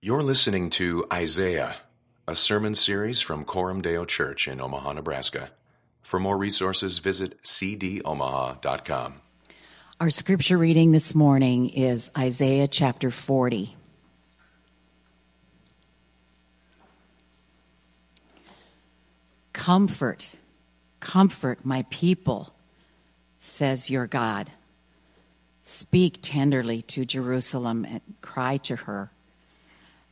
You're listening to Isaiah, a sermon series from Coram Deo Church in Omaha, Nebraska. For more resources, visit cdomaha.com. Our scripture reading this morning is Isaiah chapter 40. Comfort, comfort my people, says your God. Speak tenderly to Jerusalem and cry to her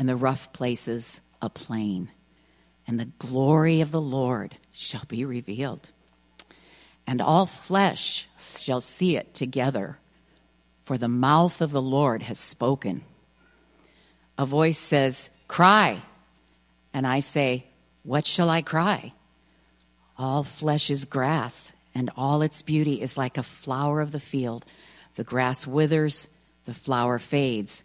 and the rough places a plain. And the glory of the Lord shall be revealed. And all flesh shall see it together, for the mouth of the Lord has spoken. A voice says, Cry. And I say, What shall I cry? All flesh is grass, and all its beauty is like a flower of the field. The grass withers, the flower fades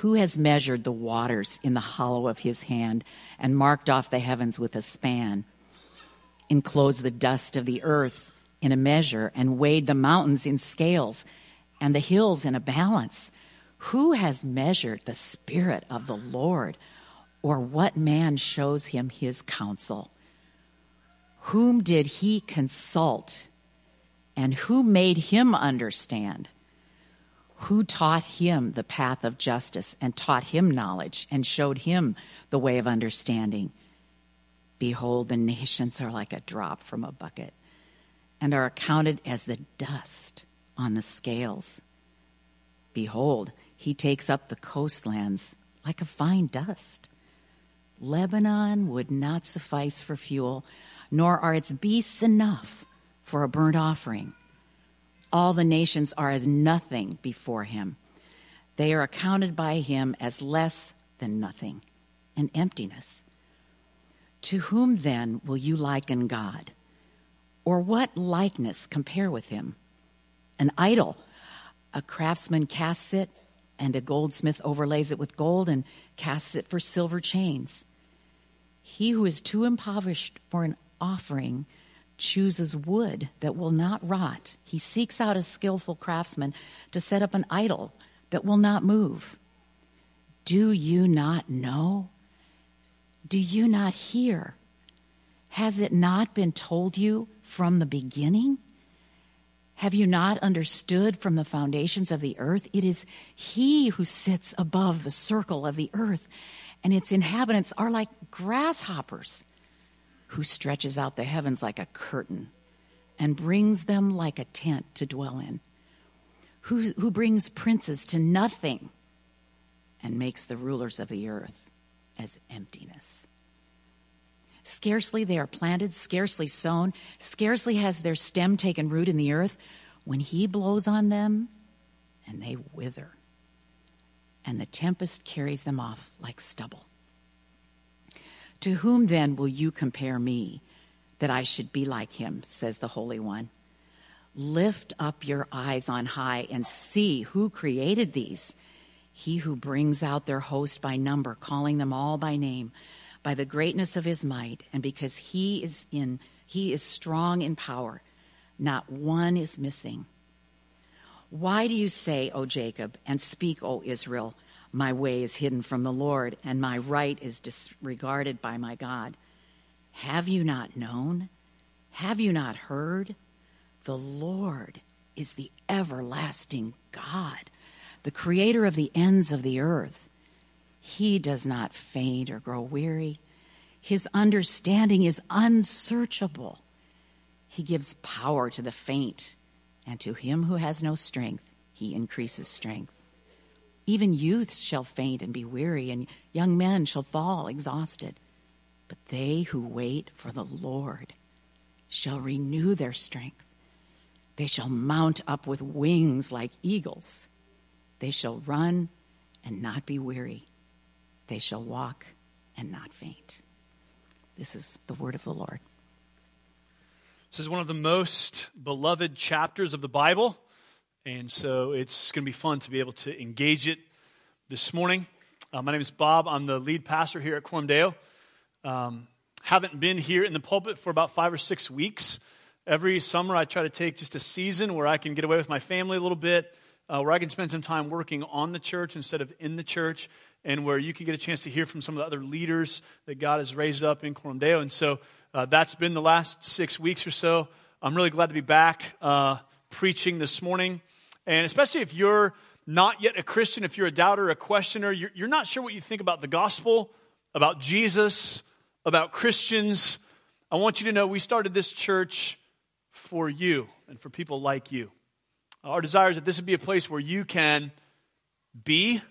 Who has measured the waters in the hollow of his hand and marked off the heavens with a span, enclosed the dust of the earth in a measure, and weighed the mountains in scales and the hills in a balance? Who has measured the Spirit of the Lord, or what man shows him his counsel? Whom did he consult, and who made him understand? Who taught him the path of justice and taught him knowledge and showed him the way of understanding. Behold, the nations are like a drop from a bucket and are accounted as the dust on the scales. Behold, he takes up the coastlands like a fine dust. Lebanon would not suffice for fuel, nor are its beasts enough for a burnt offering all the nations are as nothing before him. They are accounted by him as less than nothing, an emptiness. To whom then will you liken God? Or what likeness compare with him? An idol. A craftsman casts it, and a goldsmith overlays it with gold and casts it for silver chains. He who is too impoverished for an offering chooses wood that will not rot. He seeks out a skillful craftsman to set up an idol that will not move. Do you not know? Do you not hear? Has it not been told you from the beginning? Have you not understood from the foundations of the earth? It is He who sits above the circle of the earth, and its inhabitants are like grasshoppers who stretches out the heavens like a curtain and brings them like a tent to dwell in, who, who brings princes to nothing and makes the rulers of the earth as emptiness. Scarcely they are planted, scarcely sown, scarcely has their stem taken root in the earth when he blows on them and they wither, and the tempest carries them off like stubble. To whom then will you compare me that I should be like him, says the Holy One? Lift up your eyes on high and see who created these. He who brings out their host by number, calling them all by name, by the greatness of his might, and because he is in he is strong in power. Not one is missing. Why do you say, O Jacob, and speak, O Israel, my way is hidden from the Lord, and my right is disregarded by my God? Have you not known? Have you not heard? The Lord is the everlasting God, the creator of the ends of the earth. He does not faint or grow weary. His understanding is unsearchable. He gives power to the faint, and to him who has no strength, he increases strength. Even youths shall faint and be weary, and young men shall fall exhausted. But they who wait for the Lord shall renew their strength. They shall mount up with wings like eagles. They shall run and not be weary. They shall walk and not faint. This is the word of the Lord. This is one of the most beloved chapters of the Bible, and so it's going to be fun to be able to engage it this morning. Uh, my name is Bob. I'm the lead pastor here at Deo. Um, haven't been here in the pulpit for about five or six weeks. Every summer, I try to take just a season where I can get away with my family a little bit, uh, where I can spend some time working on the church instead of in the church, and where you can get a chance to hear from some of the other leaders that God has raised up in Deo. And so uh, that's been the last six weeks or so. I'm really glad to be back uh, preaching this morning. And especially if you're not yet a Christian, if you're a doubter, a questioner, you're, you're not sure what you think about the gospel, about Jesus, about Christians, I want you to know we started this church for you and for people like you. Our desire is that this would be a place where you can be,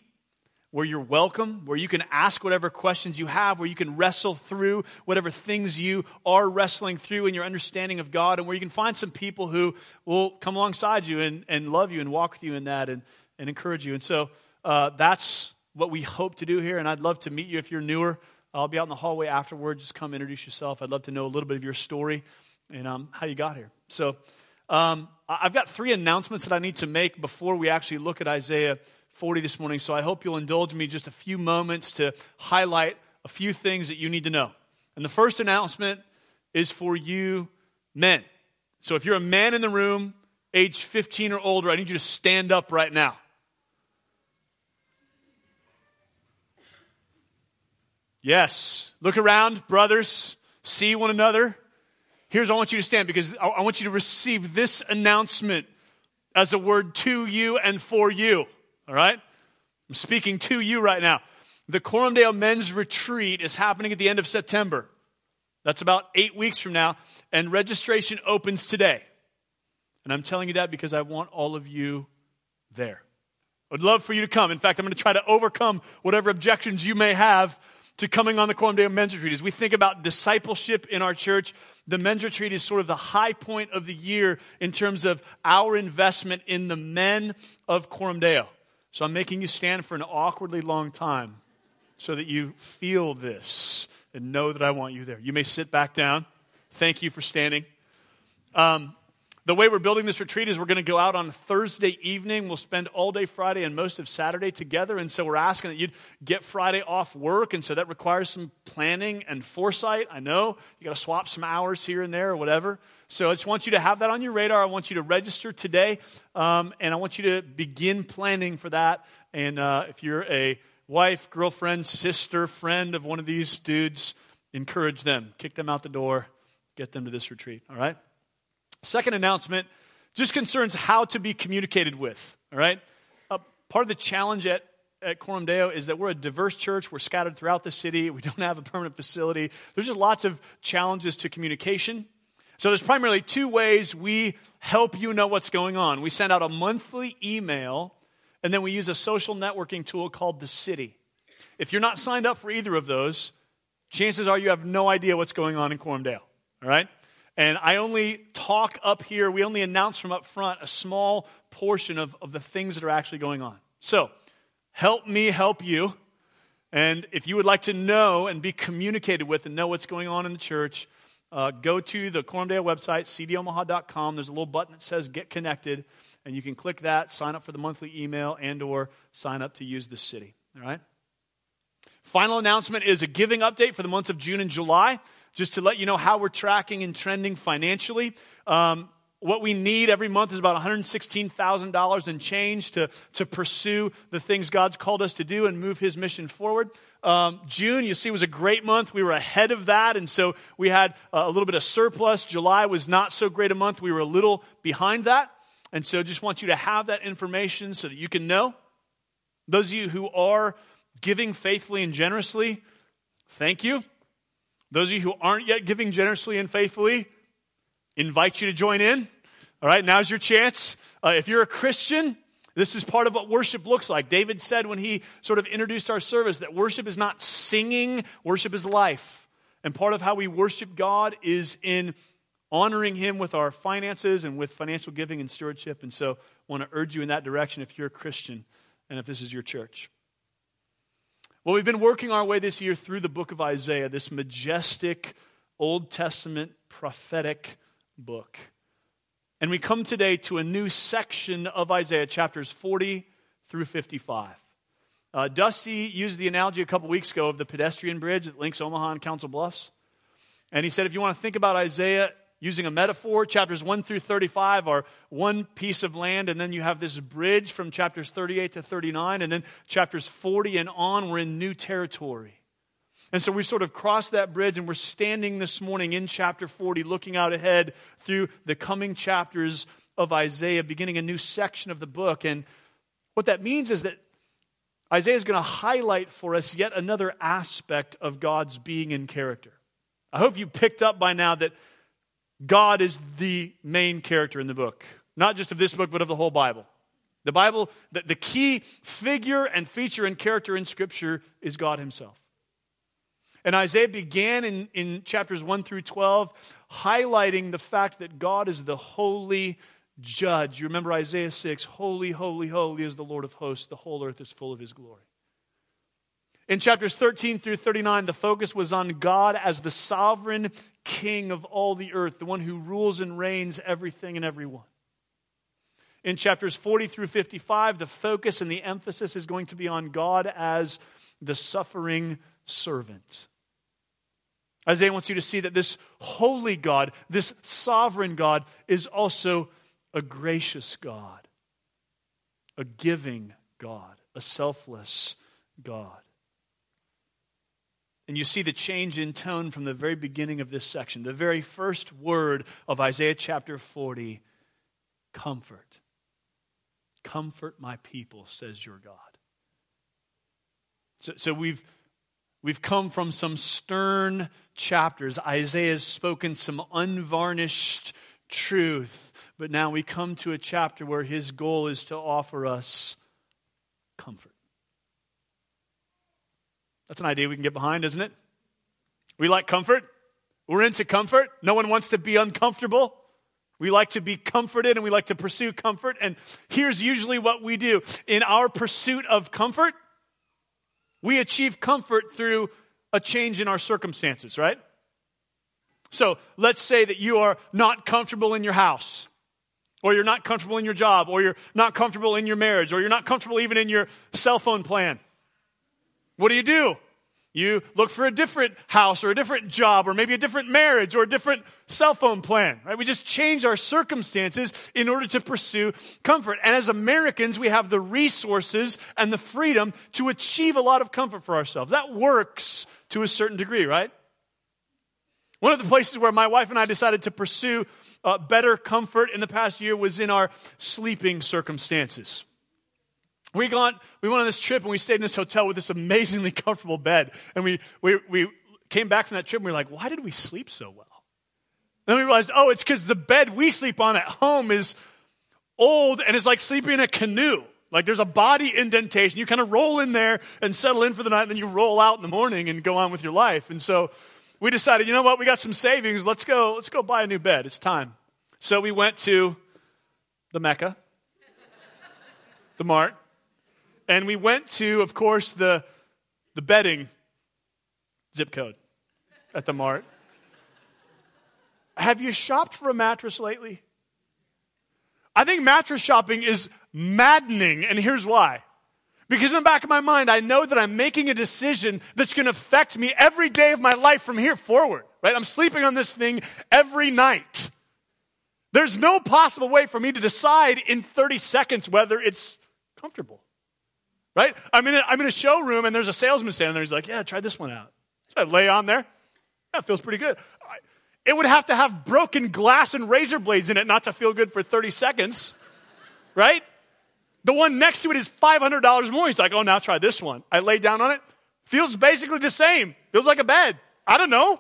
where you're welcome, where you can ask whatever questions you have, where you can wrestle through whatever things you are wrestling through in your understanding of God, and where you can find some people who will come alongside you and, and love you and walk with you in that and, and encourage you. And so uh, that's what we hope to do here, and I'd love to meet you if you're newer. I'll be out in the hallway afterwards. Just come introduce yourself. I'd love to know a little bit of your story and um, how you got here. So, um, I've got three announcements that I need to make before we actually look at Isaiah 40 this morning. So, I hope you'll indulge me just a few moments to highlight a few things that you need to know. And the first announcement is for you men. So, if you're a man in the room, age 15 or older, I need you to stand up right now. Yes. Look around, brothers. See one another. Here's, I want you to stand because I want you to receive this announcement as a word to you and for you. All right? I'm speaking to you right now. The Coram Deo Men's Retreat is happening at the end of September. That's about eight weeks from now, and registration opens today. And I'm telling you that because I want all of you there. I'd love for you to come. In fact, I'm going to try to overcome whatever objections you may have to coming on the Coram Deo Men's Retreat. As we think about discipleship in our church, the men's retreat is sort of the high point of the year in terms of our investment in the men of Deo. So I'm making you stand for an awkwardly long time so that you feel this and know that I want you there. You may sit back down. Thank you for standing. Um, the way we're building this retreat is we're going to go out on Thursday evening. We'll spend all day Friday and most of Saturday together. And so we're asking that you'd get Friday off work. And so that requires some planning and foresight. I know you got to swap some hours here and there or whatever. So I just want you to have that on your radar. I want you to register today. Um, and I want you to begin planning for that. And uh, if you're a wife, girlfriend, sister, friend of one of these dudes, encourage them. Kick them out the door. Get them to this retreat. All right? Second announcement just concerns how to be communicated with. All right? Uh, part of the challenge at, at Coram Deo is that we're a diverse church. We're scattered throughout the city. We don't have a permanent facility. There's just lots of challenges to communication. So there's primarily two ways we help you know what's going on. We send out a monthly email, and then we use a social networking tool called The City. If you're not signed up for either of those, chances are you have no idea what's going on in Deo. All right? And I only talk up here, we only announce from up front a small portion of, of the things that are actually going on. So, help me help you. And if you would like to know and be communicated with and know what's going on in the church, uh, go to the Deo website, cdomaha.com. There's a little button that says Get Connected, and you can click that, sign up for the monthly email, and or sign up to use the city. All right? Final announcement is a giving update for the months of June and July, just to let you know how we're tracking and trending financially. Um, what we need every month is about $116,000 and change to, to pursue the things God's called us to do and move His mission forward. Um, June, you see, was a great month. We were ahead of that, and so we had a little bit of surplus. July was not so great a month. We were a little behind that. And so just want you to have that information so that you can know. Those of you who are giving faithfully and generously, thank you. Those of you who aren't yet giving generously and faithfully, invite you to join in. All right, now's your chance. Uh, if you're a Christian, this is part of what worship looks like. David said when he sort of introduced our service that worship is not singing, worship is life. And part of how we worship God is in honoring Him with our finances and with financial giving and stewardship. And so I want to urge you in that direction if you're a Christian and if this is your church. Well, we've been working our way this year through the book of Isaiah, this majestic Old Testament prophetic book. And we come today to a new section of Isaiah, chapters 40 through 55. Uh, Dusty used the analogy a couple weeks ago of the pedestrian bridge that links Omaha and Council Bluffs. And he said if you want to think about Isaiah using a metaphor. Chapters 1 through 35 are one piece of land, and then you have this bridge from chapters 38 to 39, and then chapters 40 and on, we're in new territory. And so we sort of crossed that bridge, and we're standing this morning in chapter 40, looking out ahead through the coming chapters of Isaiah, beginning a new section of the book. And what that means is that Isaiah is going to highlight for us yet another aspect of God's being and character. I hope you picked up by now that God is the main character in the book, not just of this book, but of the whole Bible. The Bible, the, the key figure and feature and character in Scripture is God Himself. And Isaiah began in, in chapters 1 through 12 highlighting the fact that God is the holy judge. You remember Isaiah 6 Holy, holy, holy is the Lord of hosts. The whole earth is full of His glory. In chapters 13 through 39, the focus was on God as the sovereign king of all the earth, the one who rules and reigns everything and everyone. In chapters 40 through 55, the focus and the emphasis is going to be on God as the suffering servant. Isaiah wants you to see that this holy God, this sovereign God, is also a gracious God, a giving God, a selfless God. And you see the change in tone from the very beginning of this section. The very first word of Isaiah chapter 40 comfort. Comfort my people, says your God. So, so we've, we've come from some stern chapters. Isaiah has spoken some unvarnished truth. But now we come to a chapter where his goal is to offer us comfort. That's an idea we can get behind, isn't it? We like comfort. We're into comfort. No one wants to be uncomfortable. We like to be comforted and we like to pursue comfort. And here's usually what we do in our pursuit of comfort we achieve comfort through a change in our circumstances, right? So let's say that you are not comfortable in your house, or you're not comfortable in your job, or you're not comfortable in your marriage, or you're not comfortable even in your cell phone plan. What do you do? You look for a different house or a different job or maybe a different marriage or a different cell phone plan, right? We just change our circumstances in order to pursue comfort. And as Americans, we have the resources and the freedom to achieve a lot of comfort for ourselves. That works to a certain degree, right? One of the places where my wife and I decided to pursue uh, better comfort in the past year was in our sleeping circumstances. We, gone, we went on this trip and we stayed in this hotel with this amazingly comfortable bed. And we, we, we came back from that trip and we were like, why did we sleep so well? Then we realized, oh, it's because the bed we sleep on at home is old and it's like sleeping in a canoe. Like there's a body indentation. You kind of roll in there and settle in for the night, and then you roll out in the morning and go on with your life. And so we decided, you know what, we got some savings. Let's go, let's go buy a new bed. It's time. So we went to the Mecca, the Mart, and we went to, of course, the, the bedding zip code at the mart. Have you shopped for a mattress lately? I think mattress shopping is maddening, and here's why. Because in the back of my mind, I know that I'm making a decision that's going to affect me every day of my life from here forward, right? I'm sleeping on this thing every night. There's no possible way for me to decide in 30 seconds whether it's comfortable, right? I'm in a, I'm in a showroom and there's a salesman standing there. He's like, yeah, try this one out. So I lay on there. That feels pretty good. It would have to have broken glass and razor blades in it not to feel good for 30 seconds, right? The one next to it is $500 more. He's like, oh, now try this one. I lay down on it. Feels basically the same. Feels like a bed. I don't know.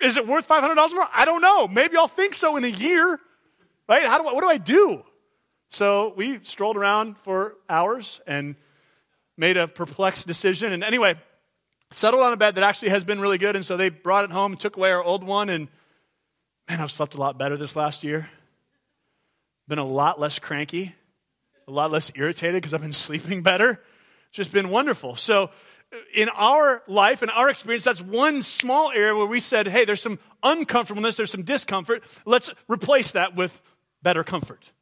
Is it worth $500 more? I don't know. Maybe I'll think so in a year. Right? How do I, what do I do? So we strolled around for hours and made a perplexed decision. And anyway, settled on a bed that actually has been really good. And so they brought it home took away our old one. And man, I've slept a lot better this last year. Been a lot less cranky a lot less irritated because I've been sleeping better. It's just been wonderful. So, uh, in our life, in our experience, that's one small area where we said, hey, there's some uncomfortableness, there's some discomfort. Let's replace that with better comfort.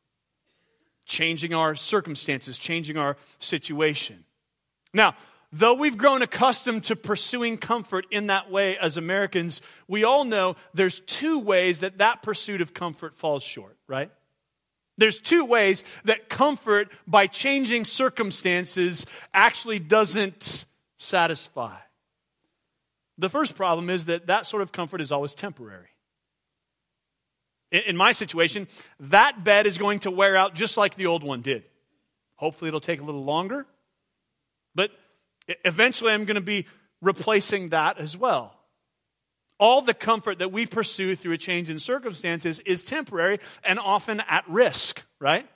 Changing our circumstances, changing our situation. Now, though we've grown accustomed to pursuing comfort in that way as Americans, we all know there's two ways that that pursuit of comfort falls short, right? There's two ways that comfort by changing circumstances actually doesn't satisfy. The first problem is that that sort of comfort is always temporary. In my situation, that bed is going to wear out just like the old one did. Hopefully, it'll take a little longer, but eventually, I'm going to be replacing that as well all the comfort that we pursue through a change in circumstances is temporary and often at risk, right?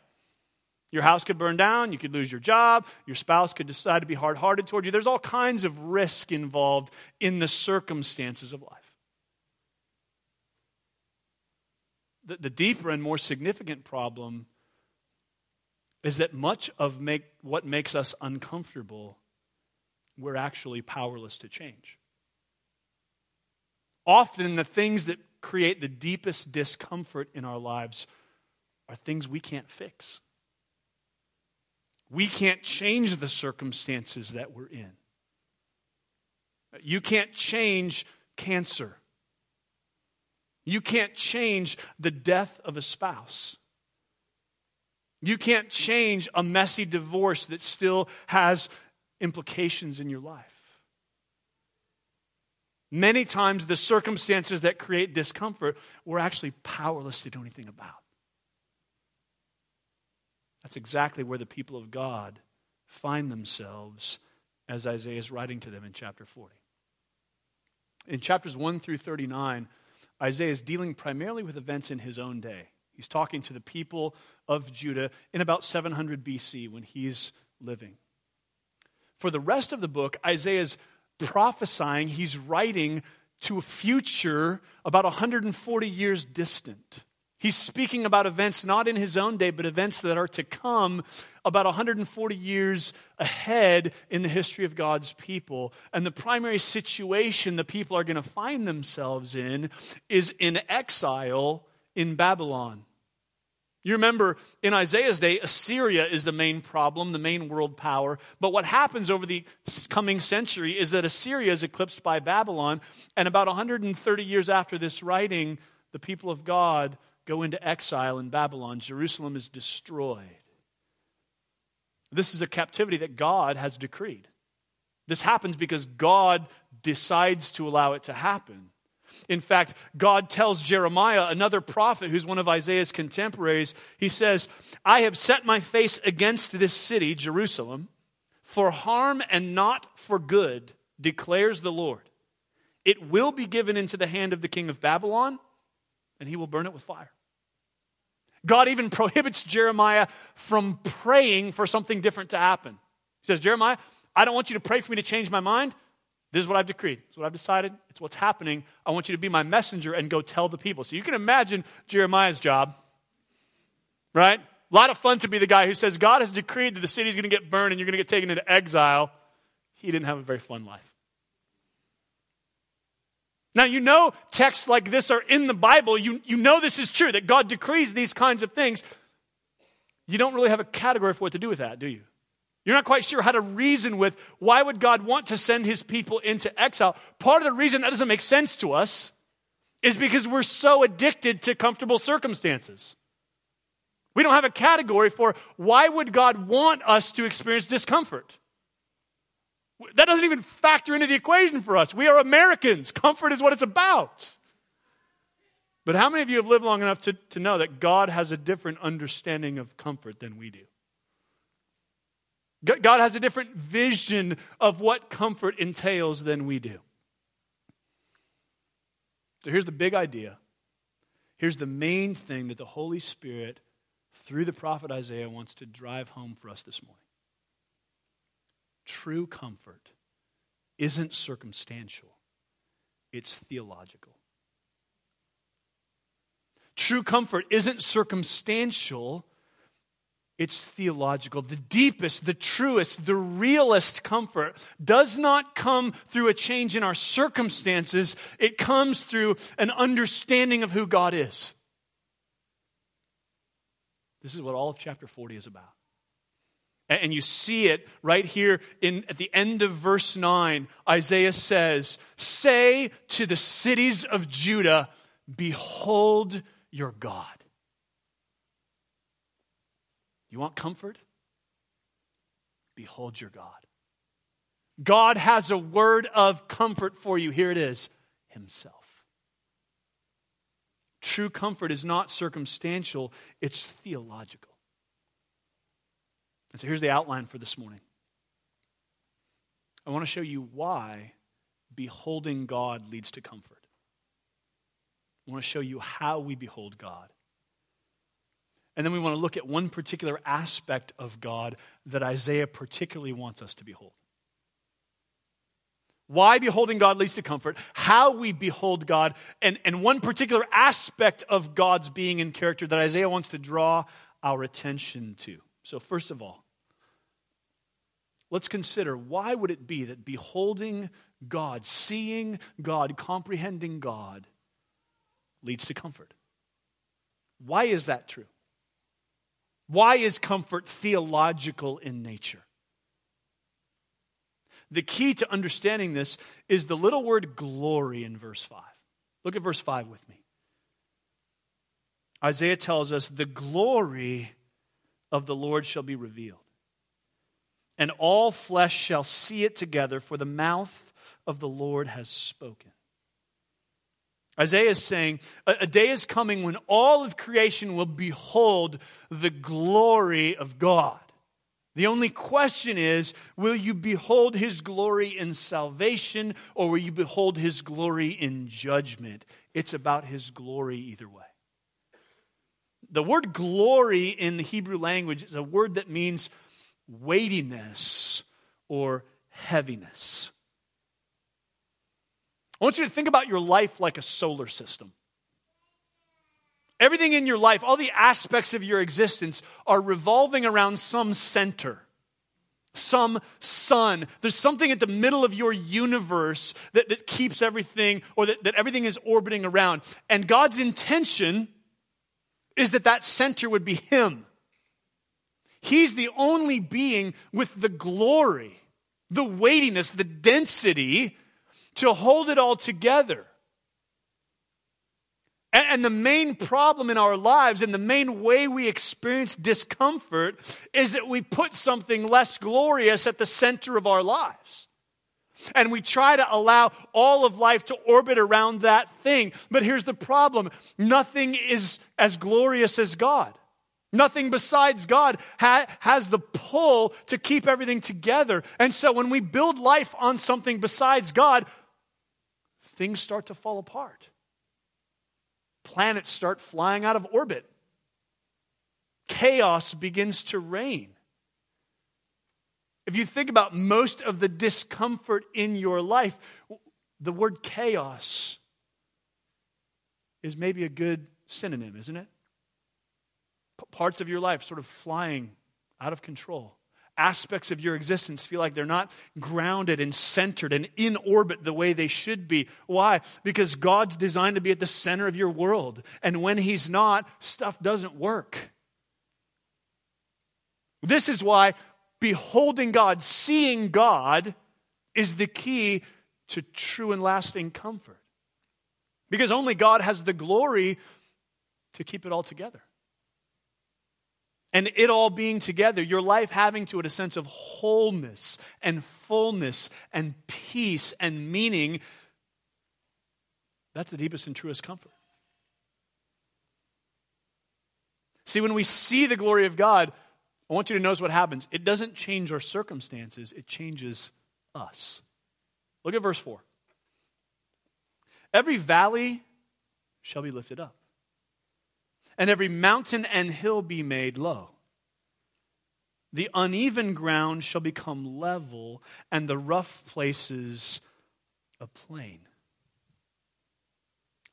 Your house could burn down, you could lose your job, your spouse could decide to be hard hearted toward you. There's all kinds of risk involved in the circumstances of life. The, the deeper and more significant problem is that much of make, what makes us uncomfortable, we're actually powerless to change. Often, the things that create the deepest discomfort in our lives are things we can't fix. We can't change the circumstances that we're in. You can't change cancer. You can't change the death of a spouse. You can't change a messy divorce that still has implications in your life. Many times, the circumstances that create discomfort, we're actually powerless to do anything about. That's exactly where the people of God find themselves as Isaiah is writing to them in chapter 40. In chapters 1 through 39, Isaiah is dealing primarily with events in his own day. He's talking to the people of Judah in about 700 BC when he's living. For the rest of the book, Isaiah's prophesying, he's writing to a future about 140 years distant. He's speaking about events not in his own day, but events that are to come about 140 years ahead in the history of God's people. And the primary situation the people are going to find themselves in is in exile in Babylon. You remember in Isaiah's day, Assyria is the main problem, the main world power. But what happens over the coming century is that Assyria is eclipsed by Babylon. And about 130 years after this writing, the people of God go into exile in Babylon. Jerusalem is destroyed. This is a captivity that God has decreed. This happens because God decides to allow it to happen. In fact, God tells Jeremiah, another prophet who's one of Isaiah's contemporaries, he says, I have set my face against this city, Jerusalem, for harm and not for good, declares the Lord. It will be given into the hand of the king of Babylon, and he will burn it with fire. God even prohibits Jeremiah from praying for something different to happen. He says, Jeremiah, I don't want you to pray for me to change my mind. This is what I've decreed. It's what I've decided. It's what's happening. I want you to be my messenger and go tell the people. So you can imagine Jeremiah's job, right? A lot of fun to be the guy who says, God has decreed that the city's going to get burned and you're going to get taken into exile. He didn't have a very fun life. Now, you know texts like this are in the Bible. You, you know this is true, that God decrees these kinds of things. You don't really have a category for what to do with that, do you? You're not quite sure how to reason with why would God want to send his people into exile. Part of the reason that doesn't make sense to us is because we're so addicted to comfortable circumstances. We don't have a category for why would God want us to experience discomfort? That doesn't even factor into the equation for us. We are Americans. Comfort is what it's about. But how many of you have lived long enough to, to know that God has a different understanding of comfort than we do? God has a different vision of what comfort entails than we do. So here's the big idea. Here's the main thing that the Holy Spirit, through the prophet Isaiah, wants to drive home for us this morning. True comfort isn't circumstantial, it's theological. True comfort isn't circumstantial, it's theological. The deepest, the truest, the realest comfort does not come through a change in our circumstances, it comes through an understanding of who God is. This is what all of chapter 40 is about. And you see it right here in, at the end of verse 9. Isaiah says, Say to the cities of Judah, Behold your God. You want comfort? Behold your God. God has a word of comfort for you. Here it is Himself. True comfort is not circumstantial, it's theological. And so here's the outline for this morning. I want to show you why beholding God leads to comfort. I want to show you how we behold God. And then we want to look at one particular aspect of God that Isaiah particularly wants us to behold. Why beholding God leads to comfort, how we behold God, and, and one particular aspect of God's being and character that Isaiah wants to draw our attention to. So, first of all, let's consider why would it be that beholding God, seeing God, comprehending God, leads to comfort? Why is that true? Why is comfort theological in nature? The key to understanding this is the little word glory in verse 5. Look at verse 5 with me. Isaiah tells us, The glory of the Lord shall be revealed and all flesh shall see it together, for the mouth of the Lord has spoken. Isaiah is saying, a, day is coming when all of creation will behold the glory of God. The only question is will you behold his glory in salvation or will you behold his glory in judgment? It's about his glory either way. The word glory in the Hebrew language is a word that means weightiness or heaviness. I want you to think about your life like a solar system. Everything in your life, all the aspects of your existence are revolving around some center, some sun. There's something at the middle of your universe that, that keeps everything, or that, that everything is orbiting around. And God's intention is that that center would be Him. He's the only being with the glory, the weightiness, the density to hold it all together. And, the main problem in our lives and the main way we experience discomfort is that we put something less glorious at the center of our lives. And we try to allow all of life to orbit around that thing. But here's the problem nothing is as glorious as God. Nothing besides God ha- has the pull to keep everything together. And so when we build life on something besides God, things start to fall apart. Planets start flying out of orbit. Chaos begins to reign. If you think about most of the discomfort in your life, the word chaos is maybe a good synonym, isn't it? parts of your life sort of flying out of control. Aspects of your existence feel like they're not grounded and centered and in orbit the way they should be. Why? Because God's designed to be at the center of your world. And when He's not, stuff doesn't work. This is why beholding God, seeing God, is the key to true and lasting comfort. Because only God has the glory to keep it all together. And it all being together, your life having to it a sense of wholeness and fullness and peace and meaning, that's the deepest and truest comfort. See, when we see the glory of God, I want you to notice what happens. It doesn't change our circumstances, it changes us. Look at verse 4. Every valley shall be lifted up, and every mountain and hill be made low. The uneven ground shall become level, and the rough places a plain.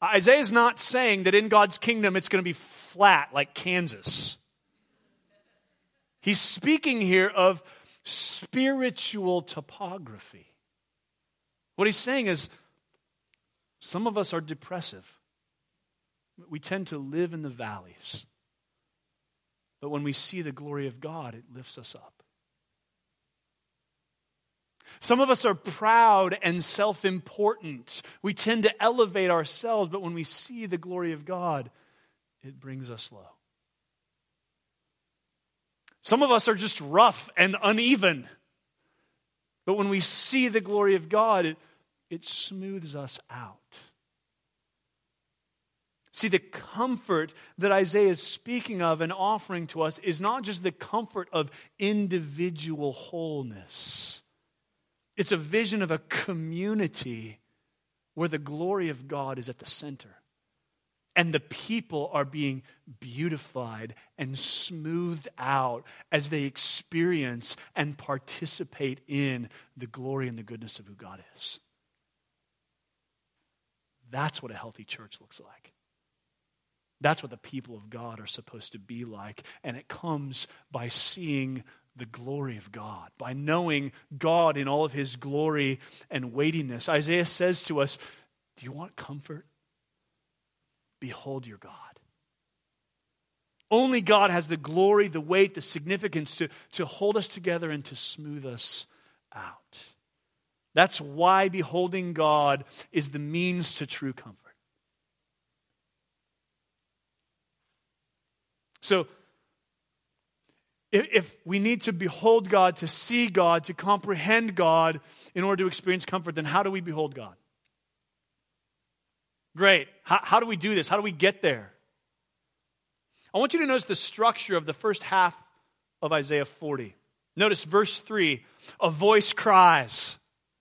Isaiah is not saying that in God's kingdom it's going to be flat like Kansas. He's speaking here of spiritual topography. What he's saying is some of us are depressive. We tend to live in the valleys. But when we see the glory of God, it lifts us up. Some of us are proud and self important. We tend to elevate ourselves, but when we see the glory of God, it brings us low. Some of us are just rough and uneven. But when we see the glory of God, it, it smooths us out. See, the comfort that Isaiah is speaking of and offering to us is not just the comfort of individual wholeness, it's a vision of a community where the glory of God is at the center and the people are being beautified and smoothed out as they experience and participate in the glory and the goodness of who God is. That's what a healthy church looks like. That's what the people of God are supposed to be like. And it comes by seeing the glory of God, by knowing God in all of his glory and weightiness. Isaiah says to us, Do you want comfort? Behold your God. Only God has the glory, the weight, the significance to, to hold us together and to smooth us out. That's why beholding God is the means to true comfort. So, if we need to behold God, to see God, to comprehend God in order to experience comfort, then how do we behold God? Great. How, how do we do this? How do we get there? I want you to notice the structure of the first half of Isaiah 40. Notice verse 3 a voice cries.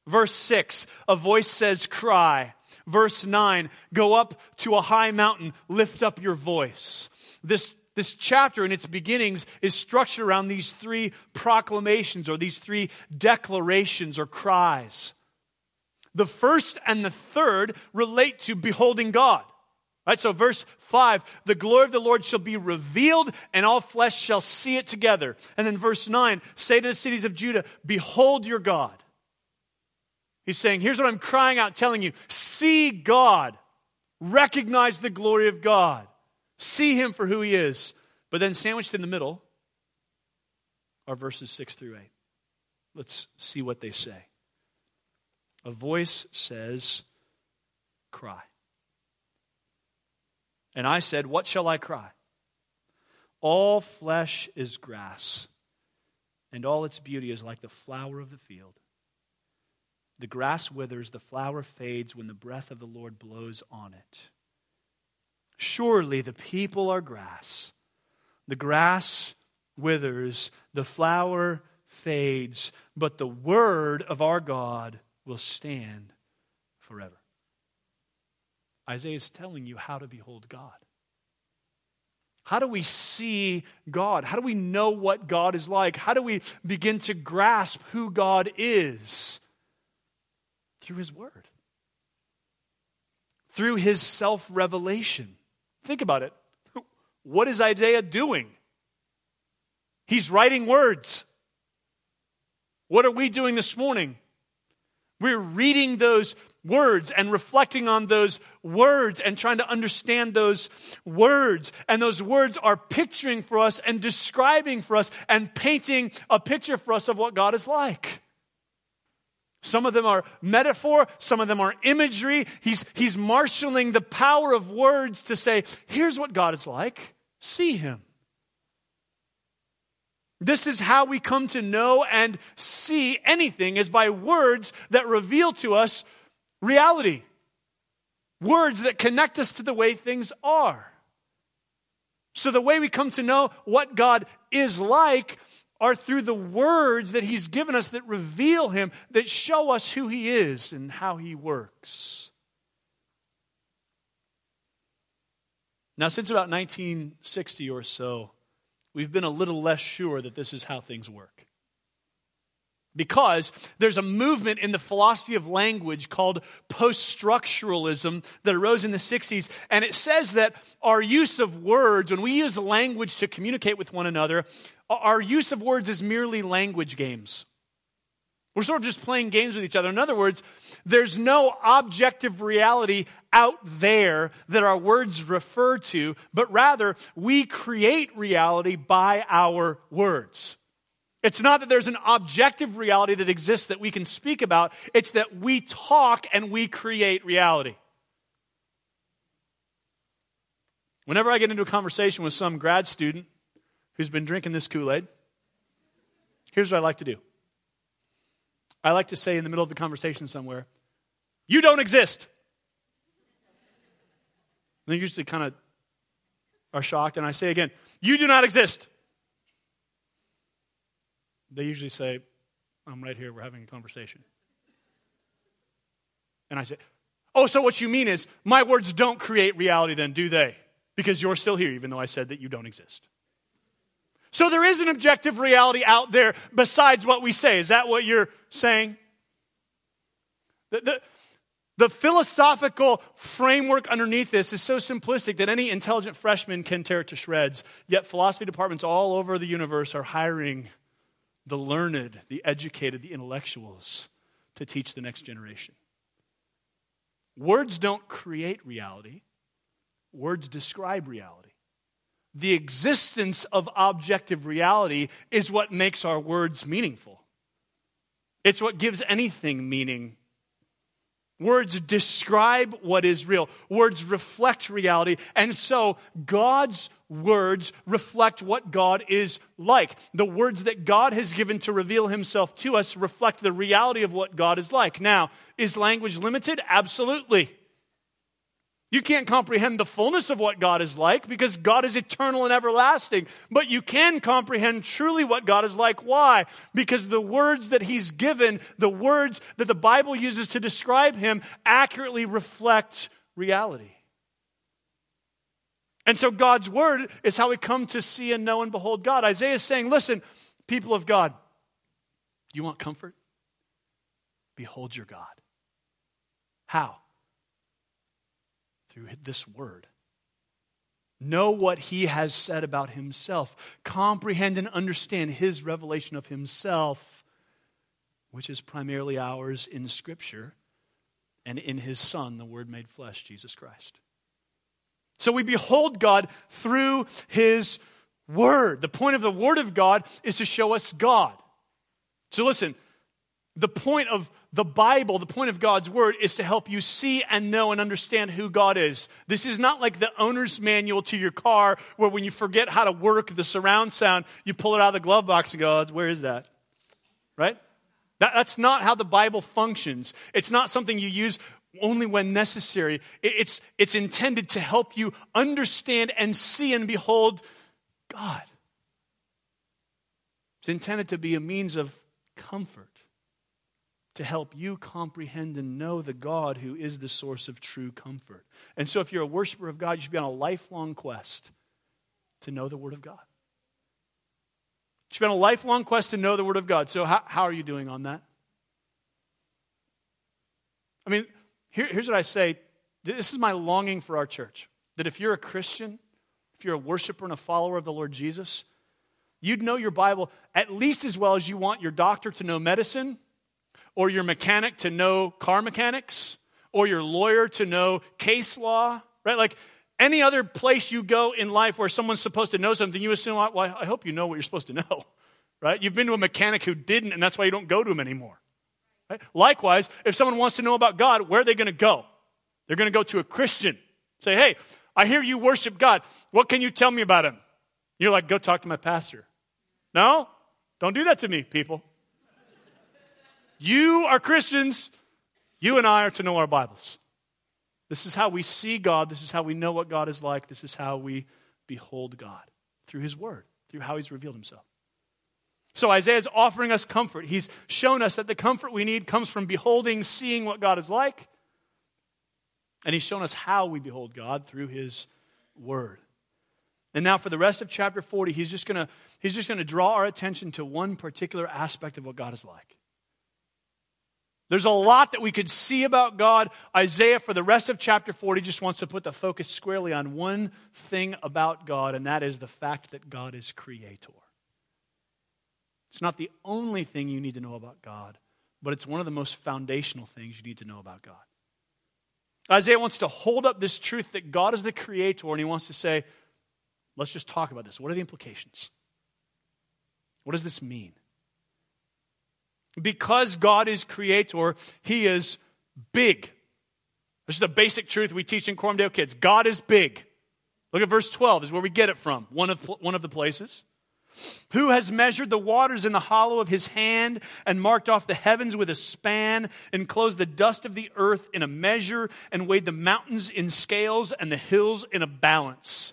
Verse 6 a voice says, Cry. Verse 9 go up to a high mountain, lift up your voice. This, this chapter in its beginnings is structured around these three proclamations or these three declarations or cries. The first and the third relate to beholding God. Right? So verse 5, the glory of the Lord shall be revealed and all flesh shall see it together. And then verse 9, say to the cities of Judah, behold your God. He's saying, here's what I'm crying out, telling you, see God. Recognize the glory of God. See him for who he is. But then sandwiched in the middle are verses 6 through 8. Let's see what they say. A voice says, Cry. And I said, What shall I cry? All flesh is grass, and all its beauty is like the flower of the field. The grass withers, the flower fades when the breath of the Lord blows on it. Surely the people are grass. The grass withers, the flower fades, but the word of our God will stand forever. Isaiah is telling you how to behold God. How do we see God? How do we know what God is like? How do we begin to grasp who God is? Through His Word, through His self revelation. Think about it. What is Isaiah doing? He's writing words. What are we doing this morning? We're reading those words and reflecting on those words and trying to understand those words. And those words are picturing for us and describing for us and painting a picture for us of what God is like. Some of them are metaphor, some of them are imagery. He's, he's marshaling the power of words to say, here's what God is like. See him. This is how we come to know and see anything is by words that reveal to us reality. Words that connect us to the way things are. So the way we come to know what God is like are through the words that he's given us that reveal him, that show us who he is and how he works. Now, since about 1960 or so, we've been a little less sure that this is how things work. Because there's a movement in the philosophy of language called post structuralism that arose in the 60s. And it says that our use of words, when we use language to communicate with one another, our use of words is merely language games. We're sort of just playing games with each other. In other words, there's no objective reality out there that our words refer to, but rather we create reality by our words. It's not that there's an objective reality that exists that we can speak about, it's that we talk and we create reality. Whenever I get into a conversation with some grad student who's been drinking this Kool Aid, here's what I like to do. I like to say in the middle of the conversation somewhere, You don't exist. And they usually kind of are shocked, and I say again, You do not exist. They usually say, I'm right here, we're having a conversation. And I say, Oh, so what you mean is, my words don't create reality, then, do they? Because you're still here, even though I said that you don't exist. So there is an objective reality out there besides what we say. Is that what you're saying? The, the, the, philosophical framework underneath this is so simplistic that any intelligent freshman can tear it to shreds. Yet philosophy departments all over the universe are hiring the learned, the educated, the intellectuals to teach the next generation. Words don't create reality, words describe reality the existence of objective reality is what makes our words meaningful. It's what gives anything meaning. Words describe what is real. Words reflect reality. And so God's words reflect what God is like. The words that God has given to reveal himself to us reflect the reality of what God is like. Now, is language limited? Absolutely. You can't comprehend the fullness of what God is like because God is eternal and everlasting. But you can comprehend truly what God is like. Why? Because the words that He's given, the words that the Bible uses to describe Him, accurately reflect reality. And so God's Word is how we come to see and know and behold God. Isaiah is saying, listen, people of God, you want comfort? Behold your God. How? Through this word. Know what he has said about himself. Comprehend and understand his revelation of himself, which is primarily ours in Scripture and in his Son, the Word made flesh, Jesus Christ. So we behold God through his Word. The point of the Word of God is to show us God. So listen, the point of the Bible, the point of God's Word, is to help you see and know and understand who God is. This is not like the owner's manual to your car, where when you forget how to work the surround sound, you pull it out of the glove box and go, oh, Where is that? Right? That, that's not how the Bible functions. It's not something you use only when necessary. It, it's, it's intended to help you understand and see and behold God. It's intended to be a means of comfort to help you comprehend and know the God who is the source of true comfort. And so, if you're a worshiper of God, you should be on a lifelong quest to know the Word of God. You should be on a lifelong quest to know the Word of God. So, how, how are you doing on that? I mean, here, here's what I say this is my longing for our church that if you're a Christian, if you're a worshiper and a follower of the Lord Jesus, you'd know your Bible at least as well as you want your doctor to know medicine or your mechanic to know car mechanics, or your lawyer to know case law, right? Like any other place you go in life where someone's supposed to know something, you assume, well, I hope you know what you're supposed to know, right? You've been to a mechanic who didn't, and that's why you don't go to him anymore. Right? Likewise, if someone wants to know about God, where are they going to go? They're going to go to a Christian. Say, hey, I hear you worship God. What can you tell me about him? You're like, go talk to my pastor. No? Don't do that to me, people. You are Christians. You and I are to know our Bibles. This is how we see God. This is how we know what God is like. This is how we behold God through His Word, through how He's revealed Himself. So Isaiah is offering us comfort. He's shown us that the comfort we need comes from beholding, seeing what God is like. And he's shown us how we behold God through his word. And now for the rest of chapter 40, he's just going to he's just going to draw our attention to one particular aspect of what God is like. There's a lot that we could see about God. Isaiah, for the rest of chapter 40, just wants to put the focus squarely on one thing about God, and that is the fact that God is creator. It's not the only thing you need to know about God, but it's one of the most foundational things you need to know about God. Isaiah wants to hold up this truth that God is the creator, and he wants to say, let's just talk about this. What are the implications? What does this mean? Because God is creator, he is big. This is the basic truth we teach in Coram Deo Kids. God is big. Look at verse 12, is where we get it from, one of, one of the places. Who has measured the waters in the hollow of his hand and marked off the heavens with a span, enclosed the dust of the earth in a measure, and weighed the mountains in scales and the hills in a balance?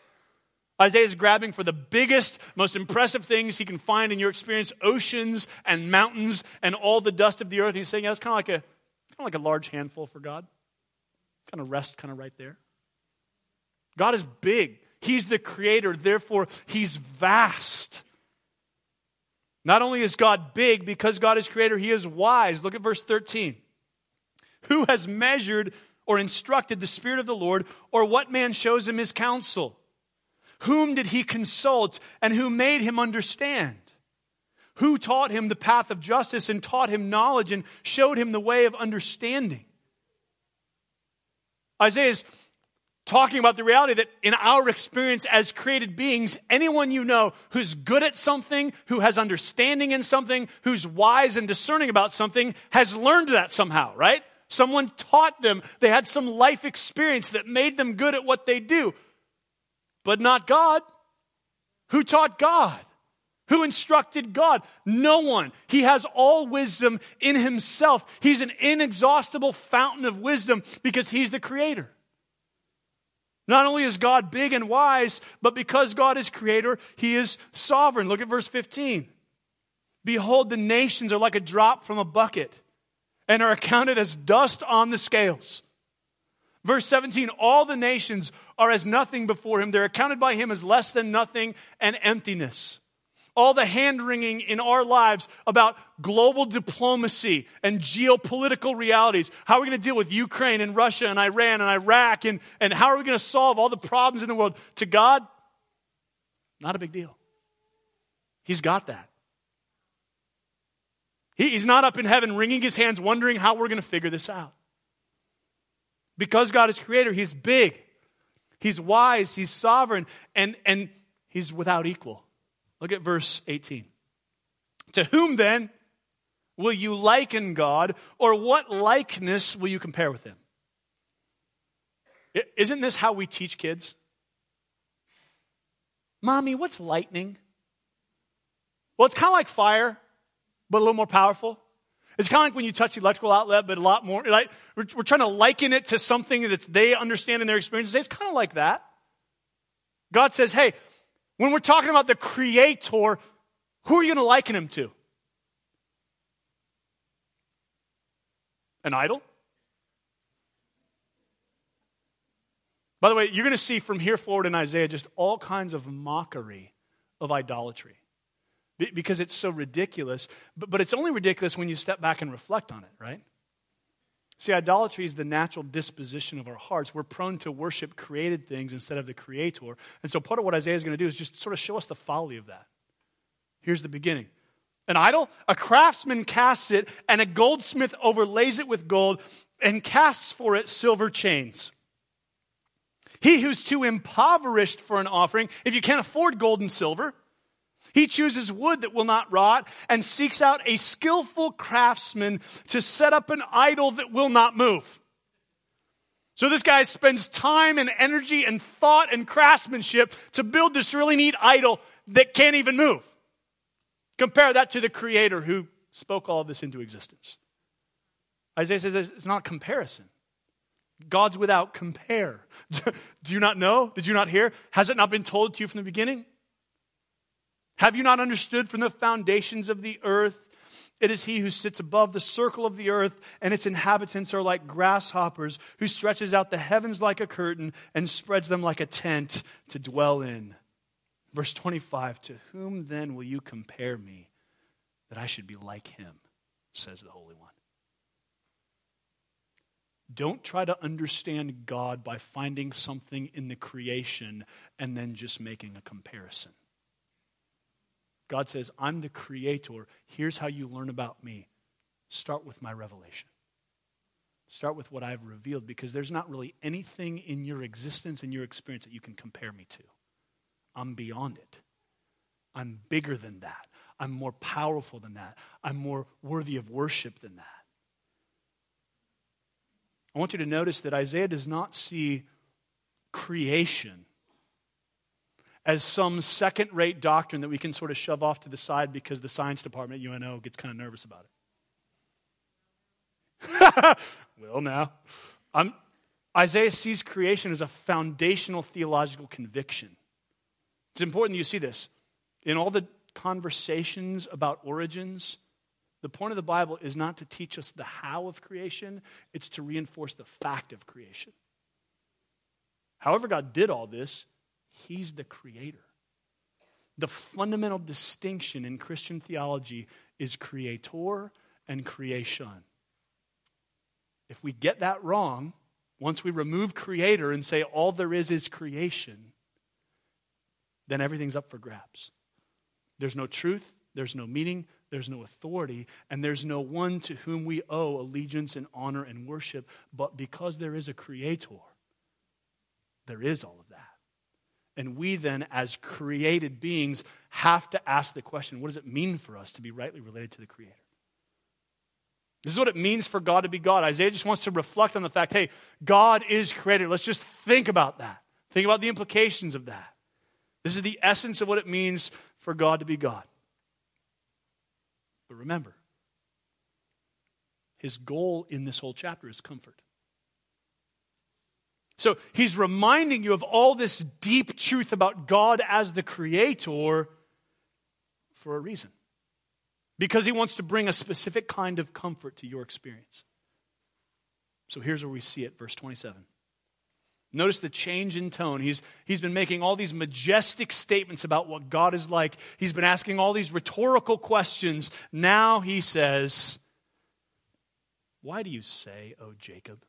Isaiah is grabbing for the biggest, most impressive things he can find in your experience oceans and mountains and all the dust of the earth. he's saying, yeah, it's kind of like a, kind of like a large handful for God. Kind of rest kind of right there. God is big. He's the creator, therefore, he's vast. Not only is God big, because God is creator, he is wise. Look at verse 13. Who has measured or instructed the Spirit of the Lord, or what man shows him his counsel? Whom did he consult and who made him understand? Who taught him the path of justice and taught him knowledge and showed him the way of understanding? Isaiah is talking about the reality that in our experience as created beings, anyone you know who's good at something, who has understanding in something, who's wise and discerning about something, has learned that somehow, right? Someone taught them. They had some life experience that made them good at what they do but not God. Who taught God? Who instructed God? No one. He has all wisdom in himself. He's an inexhaustible fountain of wisdom because he's the creator. Not only is God big and wise, but because God is creator, he is sovereign. Look at verse 15. Behold, the nations are like a drop from a bucket and are accounted as dust on the scales. Verse 17, all the nations are as nothing before him. They're accounted by him as less than nothing and emptiness. All the hand wringing in our lives about global diplomacy and geopolitical realities. How are we going to deal with Ukraine and Russia and Iran and Iraq? And, and how are we going to solve all the problems in the world? To God, not a big deal. He's got that. He, he's not up in heaven wringing his hands, wondering how we're going to figure this out. Because God is creator, He's big, He's wise, He's sovereign, and, and He's without equal. Look at verse 18. To whom then will you liken God, or what likeness will you compare with Him? Isn't this how we teach kids? Mommy, what's lightning? Well, it's kind of like fire, but a little more powerful. It's kind of like when you touch the electrical outlet, but a lot more. Like, we're, we're trying to liken it to something that they understand in their experience. It's kind of like that. God says, hey, when we're talking about the creator, who are you going to liken him to? An idol? By the way, you're going to see from here forward in Isaiah just all kinds of mockery of idolatry because it's so ridiculous. But, but it's only ridiculous when you step back and reflect on it, right? See, idolatry is the natural disposition of our hearts. We're prone to worship created things instead of the Creator. And so, part of what Isaiah is going to do is just sort of show us the folly of that. Here's the beginning An idol? A craftsman casts it, and a goldsmith overlays it with gold and casts for it silver chains. He who's too impoverished for an offering, if you can't afford gold and silver, he chooses wood that will not rot and seeks out a skillful craftsman to set up an idol that will not move. So this guy spends time and energy and thought and craftsmanship to build this really neat idol that can't even move. Compare that to the creator who spoke all this into existence. Isaiah says it's not comparison. God's without compare. Do you not know? Did you not hear? Has it not been told to you from the beginning? Have you not understood from the foundations of the earth? It is he who sits above the circle of the earth, and its inhabitants are like grasshoppers, who stretches out the heavens like a curtain and spreads them like a tent to dwell in. Verse 25 To whom then will you compare me that I should be like him? says the Holy One. Don't try to understand God by finding something in the creation and then just making a comparison. God says, I'm the creator. Here's how you learn about me. Start with my revelation. Start with what I've revealed because there's not really anything in your existence and your experience that you can compare me to. I'm beyond it. I'm bigger than that. I'm more powerful than that. I'm more worthy of worship than that. I want you to notice that Isaiah does not see creation as some second rate doctrine that we can sort of shove off to the side because the science department at UNO gets kind of nervous about it. well, now, I'm, Isaiah sees creation as a foundational theological conviction. It's important that you see this. In all the conversations about origins, the point of the Bible is not to teach us the how of creation, it's to reinforce the fact of creation. However, God did all this, He's the creator. The fundamental distinction in Christian theology is creator and creation. If we get that wrong, once we remove creator and say all there is is creation, then everything's up for grabs. There's no truth, there's no meaning, there's no authority, and there's no one to whom we owe allegiance and honor and worship. But because there is a creator, there is all of. And we then, as created beings, have to ask the question what does it mean for us to be rightly related to the Creator? This is what it means for God to be God. Isaiah just wants to reflect on the fact hey, God is creator. Let's just think about that. Think about the implications of that. This is the essence of what it means for God to be God. But remember, his goal in this whole chapter is comfort. So he's reminding you of all this deep truth about God as the creator for a reason. Because he wants to bring a specific kind of comfort to your experience. So here's where we see it, verse 27. Notice the change in tone. He's, he's been making all these majestic statements about what God is like. He's been asking all these rhetorical questions. Now he says, Why do you say, O Jacob,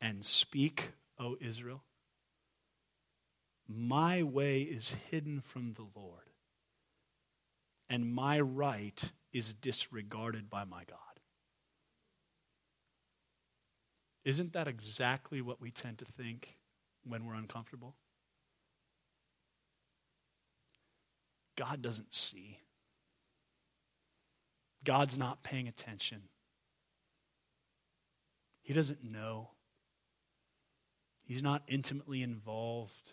and speak, O Israel? My way is hidden from the Lord, and my right is disregarded by my God. Isn't that exactly what we tend to think when we're uncomfortable? God doesn't see. God's not paying attention. He doesn't know. He's not intimately involved.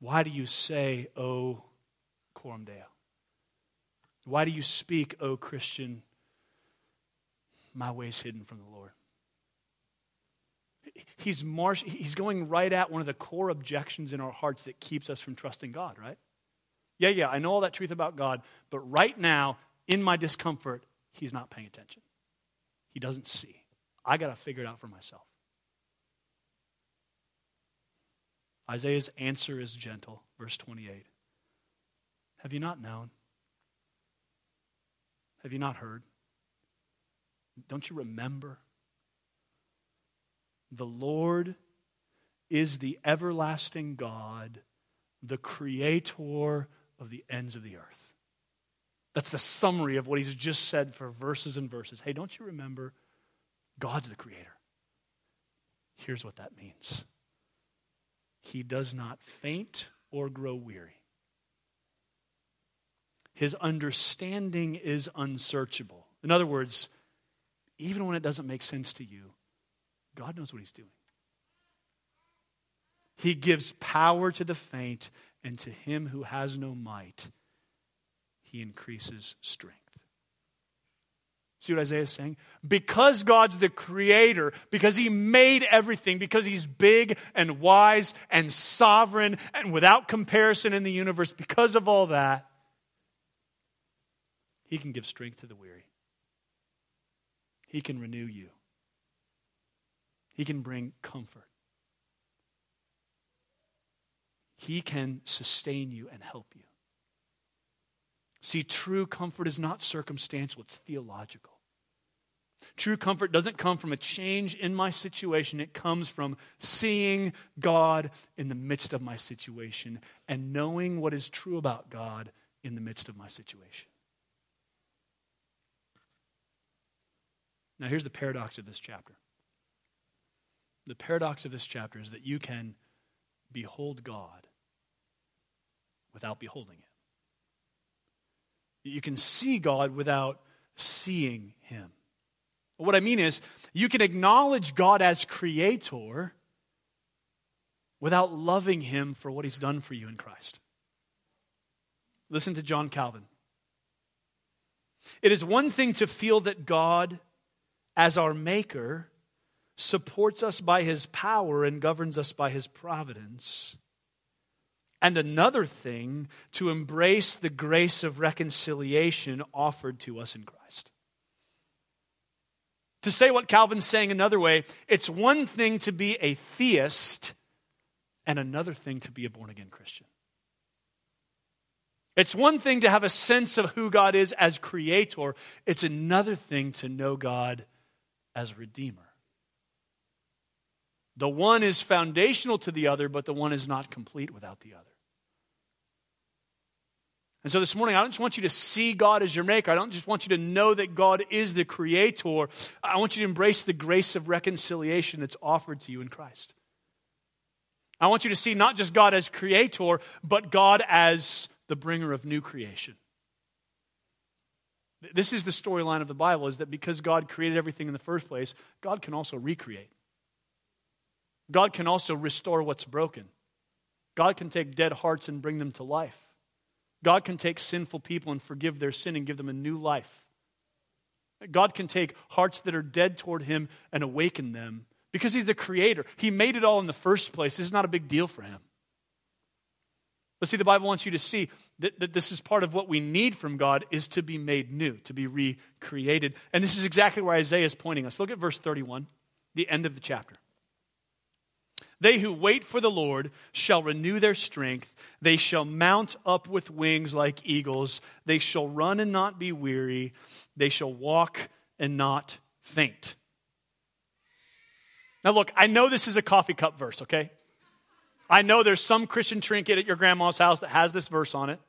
Why do you say, O Coram Deo? Why do you speak, O Christian my way's hidden from the Lord. He's, he's going right at one of the core objections in our hearts that keeps us from trusting God, right? Yeah, yeah, I know all that truth about God, but right now, in my discomfort, he's not paying attention. He doesn't see. I got to figure it out for myself. Isaiah's answer is gentle, verse 28. Have you not known? Have you not heard? Don't you remember? The Lord is the everlasting God, the creator of the ends of the earth. That's the summary of what he's just said for verses and verses. Hey, don't you remember? God's the creator. Here's what that means He does not faint or grow weary. His understanding is unsearchable. In other words, even when it doesn't make sense to you, God knows what He's doing. He gives power to the faint, and to him who has no might, He increases strength. See what Isaiah is saying? Because God's the creator, because he made everything, because he's big and wise and sovereign and without comparison in the universe, because of all that, he can give strength to the weary. He can renew you. He can bring comfort. He can sustain you and help you. See, true comfort is not circumstantial, it's theological. True comfort doesn't come from a change in my situation. It comes from seeing God in the midst of my situation and knowing what is true about God in the midst of my situation. Now, here's the paradox of this chapter. The paradox of this chapter is that you can behold God without beholding Him. You can see God without seeing Him. What I mean is, you can acknowledge God as creator without loving Him for what He's done for you in Christ. Listen to John Calvin. It is one thing to feel that God, as our Maker, supports us by His power and governs us by His providence and another thing to embrace the grace of reconciliation offered to us in Christ. To say what Calvin's saying another way, it's one thing to be a theist and another thing to be a born again Christian. It's one thing to have a sense of who God is as creator, it's another thing to know God as redeemer. The one is foundational to the other, but the one is not complete without the other. And so this morning, I don't just want you to see God as your maker. I don't just want you to know that God is the creator. I want you to embrace the grace of reconciliation that's offered to you in Christ. I want you to see not just God as creator, but God as the bringer of new creation. This is the storyline of the Bible is that because God created everything in the first place, God can also recreate. God can also restore what's broken. God can take dead hearts and bring them to life. God can take sinful people and forgive their sin and give them a new life. God can take hearts that are dead toward Him and awaken them because He's the Creator. He made it all in the first place. This is not a big deal for Him. But see, the Bible wants you to see that, that this is part of what we need from God is to be made new, to be recreated. And this is exactly where Isaiah is pointing us. Look at verse 31, the end of the chapter. They who wait for the Lord shall renew their strength. They shall mount up with wings like eagles. They shall run and not be weary. They shall walk and not faint. Now, look, I know this is a coffee cup verse, okay? I know there's some Christian trinket at your grandma's house that has this verse on it.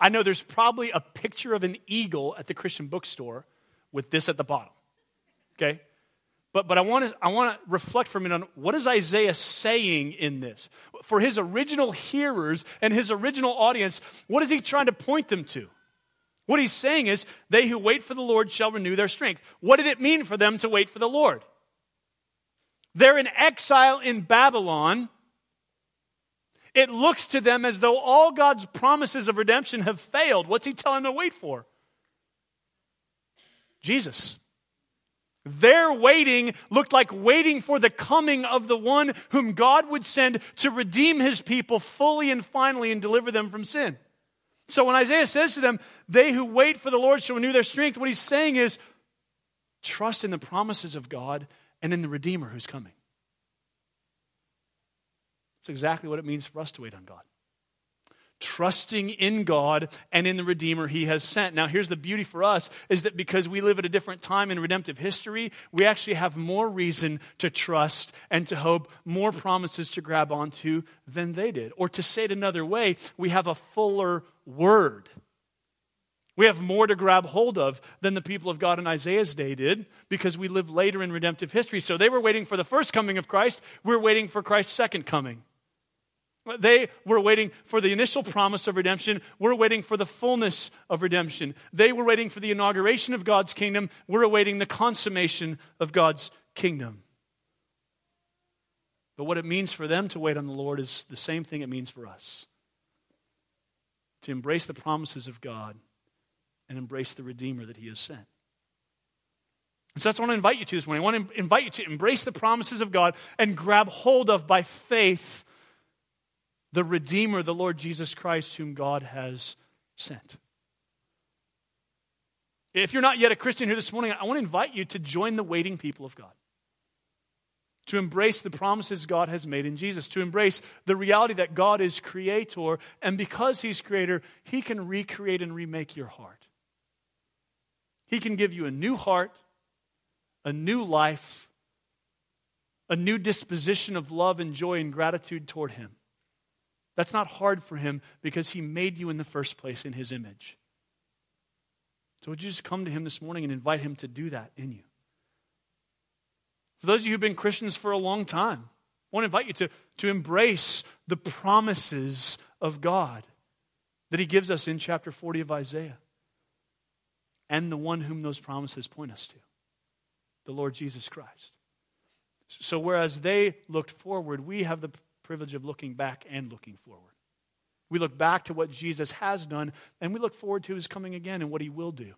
I know there's probably a picture of an eagle at the Christian bookstore with this at the bottom, okay? But, but I, want to, I want to reflect for a minute on what is Isaiah saying in this? For his original hearers and his original audience, what is he trying to point them to? What he's saying is, they who wait for the Lord shall renew their strength. What did it mean for them to wait for the Lord? They're in exile in Babylon. It looks to them as though all God's promises of redemption have failed. What's he telling them to wait for? Jesus. Their waiting looked like waiting for the coming of the one whom God would send to redeem his people fully and finally and deliver them from sin. So when Isaiah says to them, They who wait for the Lord shall renew their strength, what he's saying is, trust in the promises of God and in the Redeemer who's coming. That's exactly what it means for us to wait on God trusting in God and in the Redeemer he has sent. Now, here's the beauty for us is that because we live at a different time in redemptive history, we actually have more reason to trust and to hope, more promises to grab onto than they did. Or to say it another way, we have a fuller word. We have more to grab hold of than the people of God in Isaiah's day did because we live later in redemptive history. So they were waiting for the first coming of Christ. We're waiting for Christ's second coming. They were waiting for the initial promise of redemption. We're waiting for the fullness of redemption. They were waiting for the inauguration of God's kingdom. We're awaiting the consummation of God's kingdom. But what it means for them to wait on the Lord is the same thing it means for us to embrace the promises of God and embrace the Redeemer that He has sent. And so that's what I want to invite you to this morning. I want to invite you to embrace the promises of God and grab hold of by faith the Redeemer, the Lord Jesus Christ, whom God has sent. If you're not yet a Christian here this morning, I want to invite you to join the waiting people of God. To embrace the promises God has made in Jesus, to embrace the reality that God is creator, and because He's creator, He can recreate and remake your heart. He can give you a new heart, a new life, a new disposition of love and joy and gratitude toward Him. That's not hard for him because he made you in the first place in his image. So, would you just come to him this morning and invite him to do that in you? For those of you who've been Christians for a long time, I want to invite you to, to embrace the promises of God that he gives us in chapter 40 of Isaiah and the one whom those promises point us to, the Lord Jesus Christ. So, whereas they looked forward, we have the privilege of looking back and looking forward. We look back to what Jesus has done, and we look forward to his coming again and what he will do.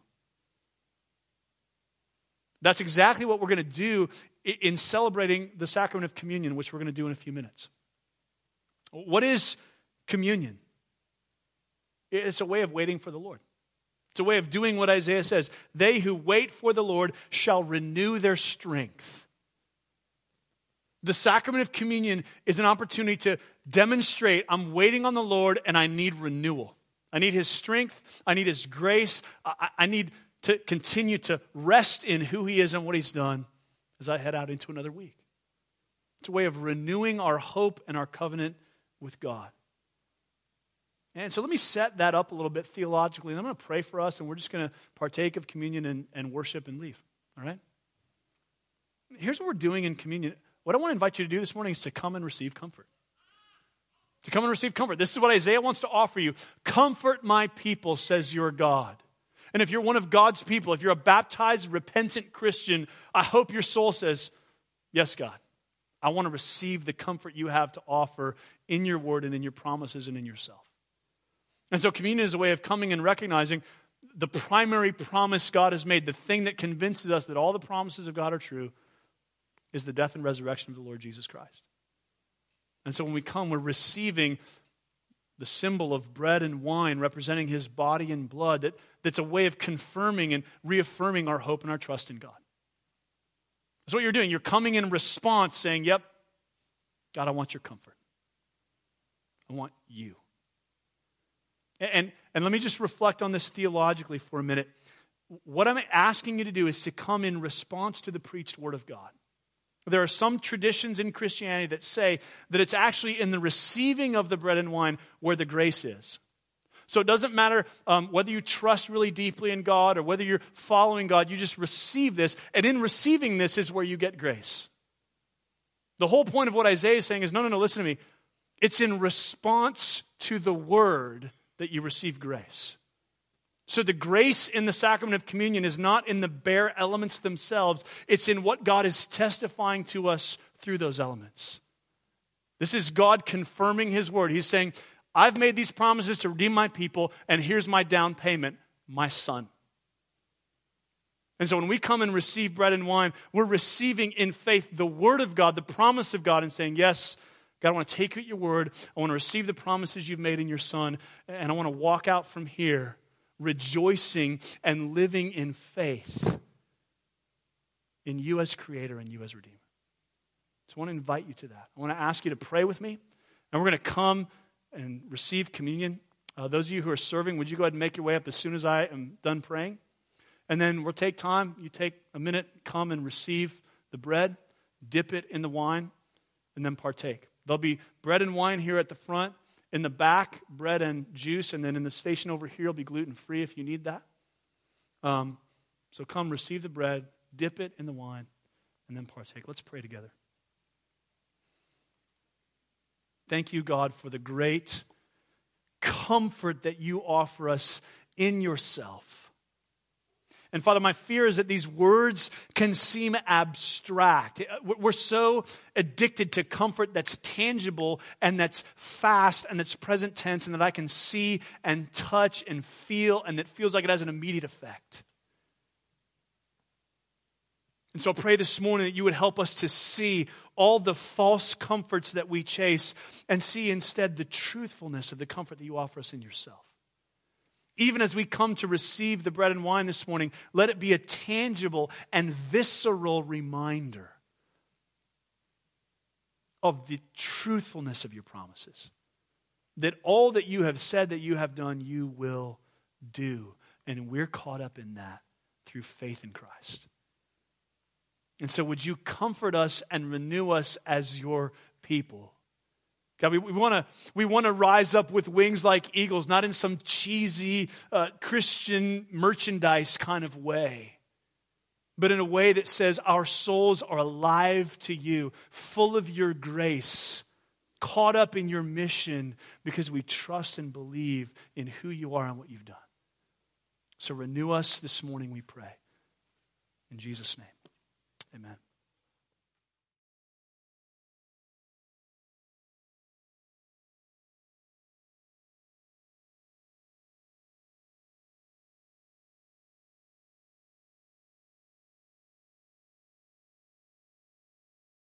That's exactly what we're going to do in celebrating the sacrament of communion, which we're going to do in a few minutes. What is communion? It's a way of waiting for the Lord. It's a way of doing what Isaiah says. They who wait for the Lord shall renew their strength. The sacrament of communion is an opportunity to demonstrate I'm waiting on the Lord and I need renewal. I need His strength. I need His grace. I, I, need to continue to rest in who He is and what He's done as I head out into another week. It's a way of renewing our hope and our covenant with God. And so let me set that up a little bit theologically. And I'm going to pray for us, and we're just going to partake of communion and, and worship and leave. All right? Here's what we're doing in communion. What I want to invite you to do this morning is to come and receive comfort. To come and receive comfort. This is what Isaiah wants to offer you. Comfort my people, says your God. And if you're one of God's people, if you're a baptized, repentant Christian, I hope your soul says, Yes, God. I want to receive the comfort you have to offer in your word and in your promises and in yourself. And so, communion is a way of coming and recognizing the primary promise God has made, the thing that convinces us that all the promises of God are true, is the death and resurrection of the Lord Jesus Christ. And so when we come, we're receiving the symbol of bread and wine representing his body and blood that, that's a way of confirming and reaffirming our hope and our trust in God. That's what you're doing. You're coming in response saying, Yep, God, I want your comfort. I want you. And, and, and let me just reflect on this theologically for a minute. What I'm asking you to do is to come in response to the preached word of God. There are some traditions in Christianity that say that it's actually in the receiving of the bread and wine where the grace is. So it doesn't matter um, whether you trust really deeply in God or whether you're following God, you just receive this. And in receiving this is where you get grace. The whole point of what Isaiah is saying is no, no, no, listen to me. It's in response to the word that you receive grace. So the grace in the sacrament of communion is not in the bare elements themselves, it's in what God is testifying to us through those elements. This is God confirming his word. He's saying, I've made these promises to redeem my people, and here's my down payment, my son. And so when we come and receive bread and wine, we're receiving in faith the word of God, the promise of God, and saying, Yes, God, I want to take at your word. I want to receive the promises you've made in your son, and I want to walk out from here rejoicing and living in faith in you as creator and you as redeemer. So I want to invite you to that. I want to ask you to pray with me, and we're going to come and receive communion. Uh, those of you who are serving, would you go ahead and make your way up as soon as I am done praying? And then we'll take time. You take a minute, come and receive the bread, dip it in the wine, and then partake. There'll be bread and wine here at the front. In the back, bread and juice, and then in the station over here will be gluten free if you need that. Um, so come receive the bread, dip it in the wine, and then partake. Let's pray together. Thank you, God, for the great comfort that you offer us in yourself. And Father, my fear is that these words can seem abstract. We're so addicted to comfort that's tangible and that's fast and that's present tense and that I can see and touch and feel and that feels like it has an immediate effect. And so I pray this morning that you would help us to see all the false comforts that we chase and see instead the truthfulness of the comfort that you offer us in yourself. Even as we come to receive the bread and wine this morning, let it be a tangible and visceral reminder of the truthfulness of your promises. That all that you have said that you have done, you will do. And we're caught up in that through faith in Christ. And so, would you comfort us and renew us as your people? God, we, we want to we wanna rise up with wings like eagles, not in some cheesy uh, Christian merchandise kind of way, but in a way that says our souls are alive to you, full of your grace, caught up in your mission because we trust and believe in who you are and what you've done. So renew us this morning, we pray. In Jesus' name. Amen.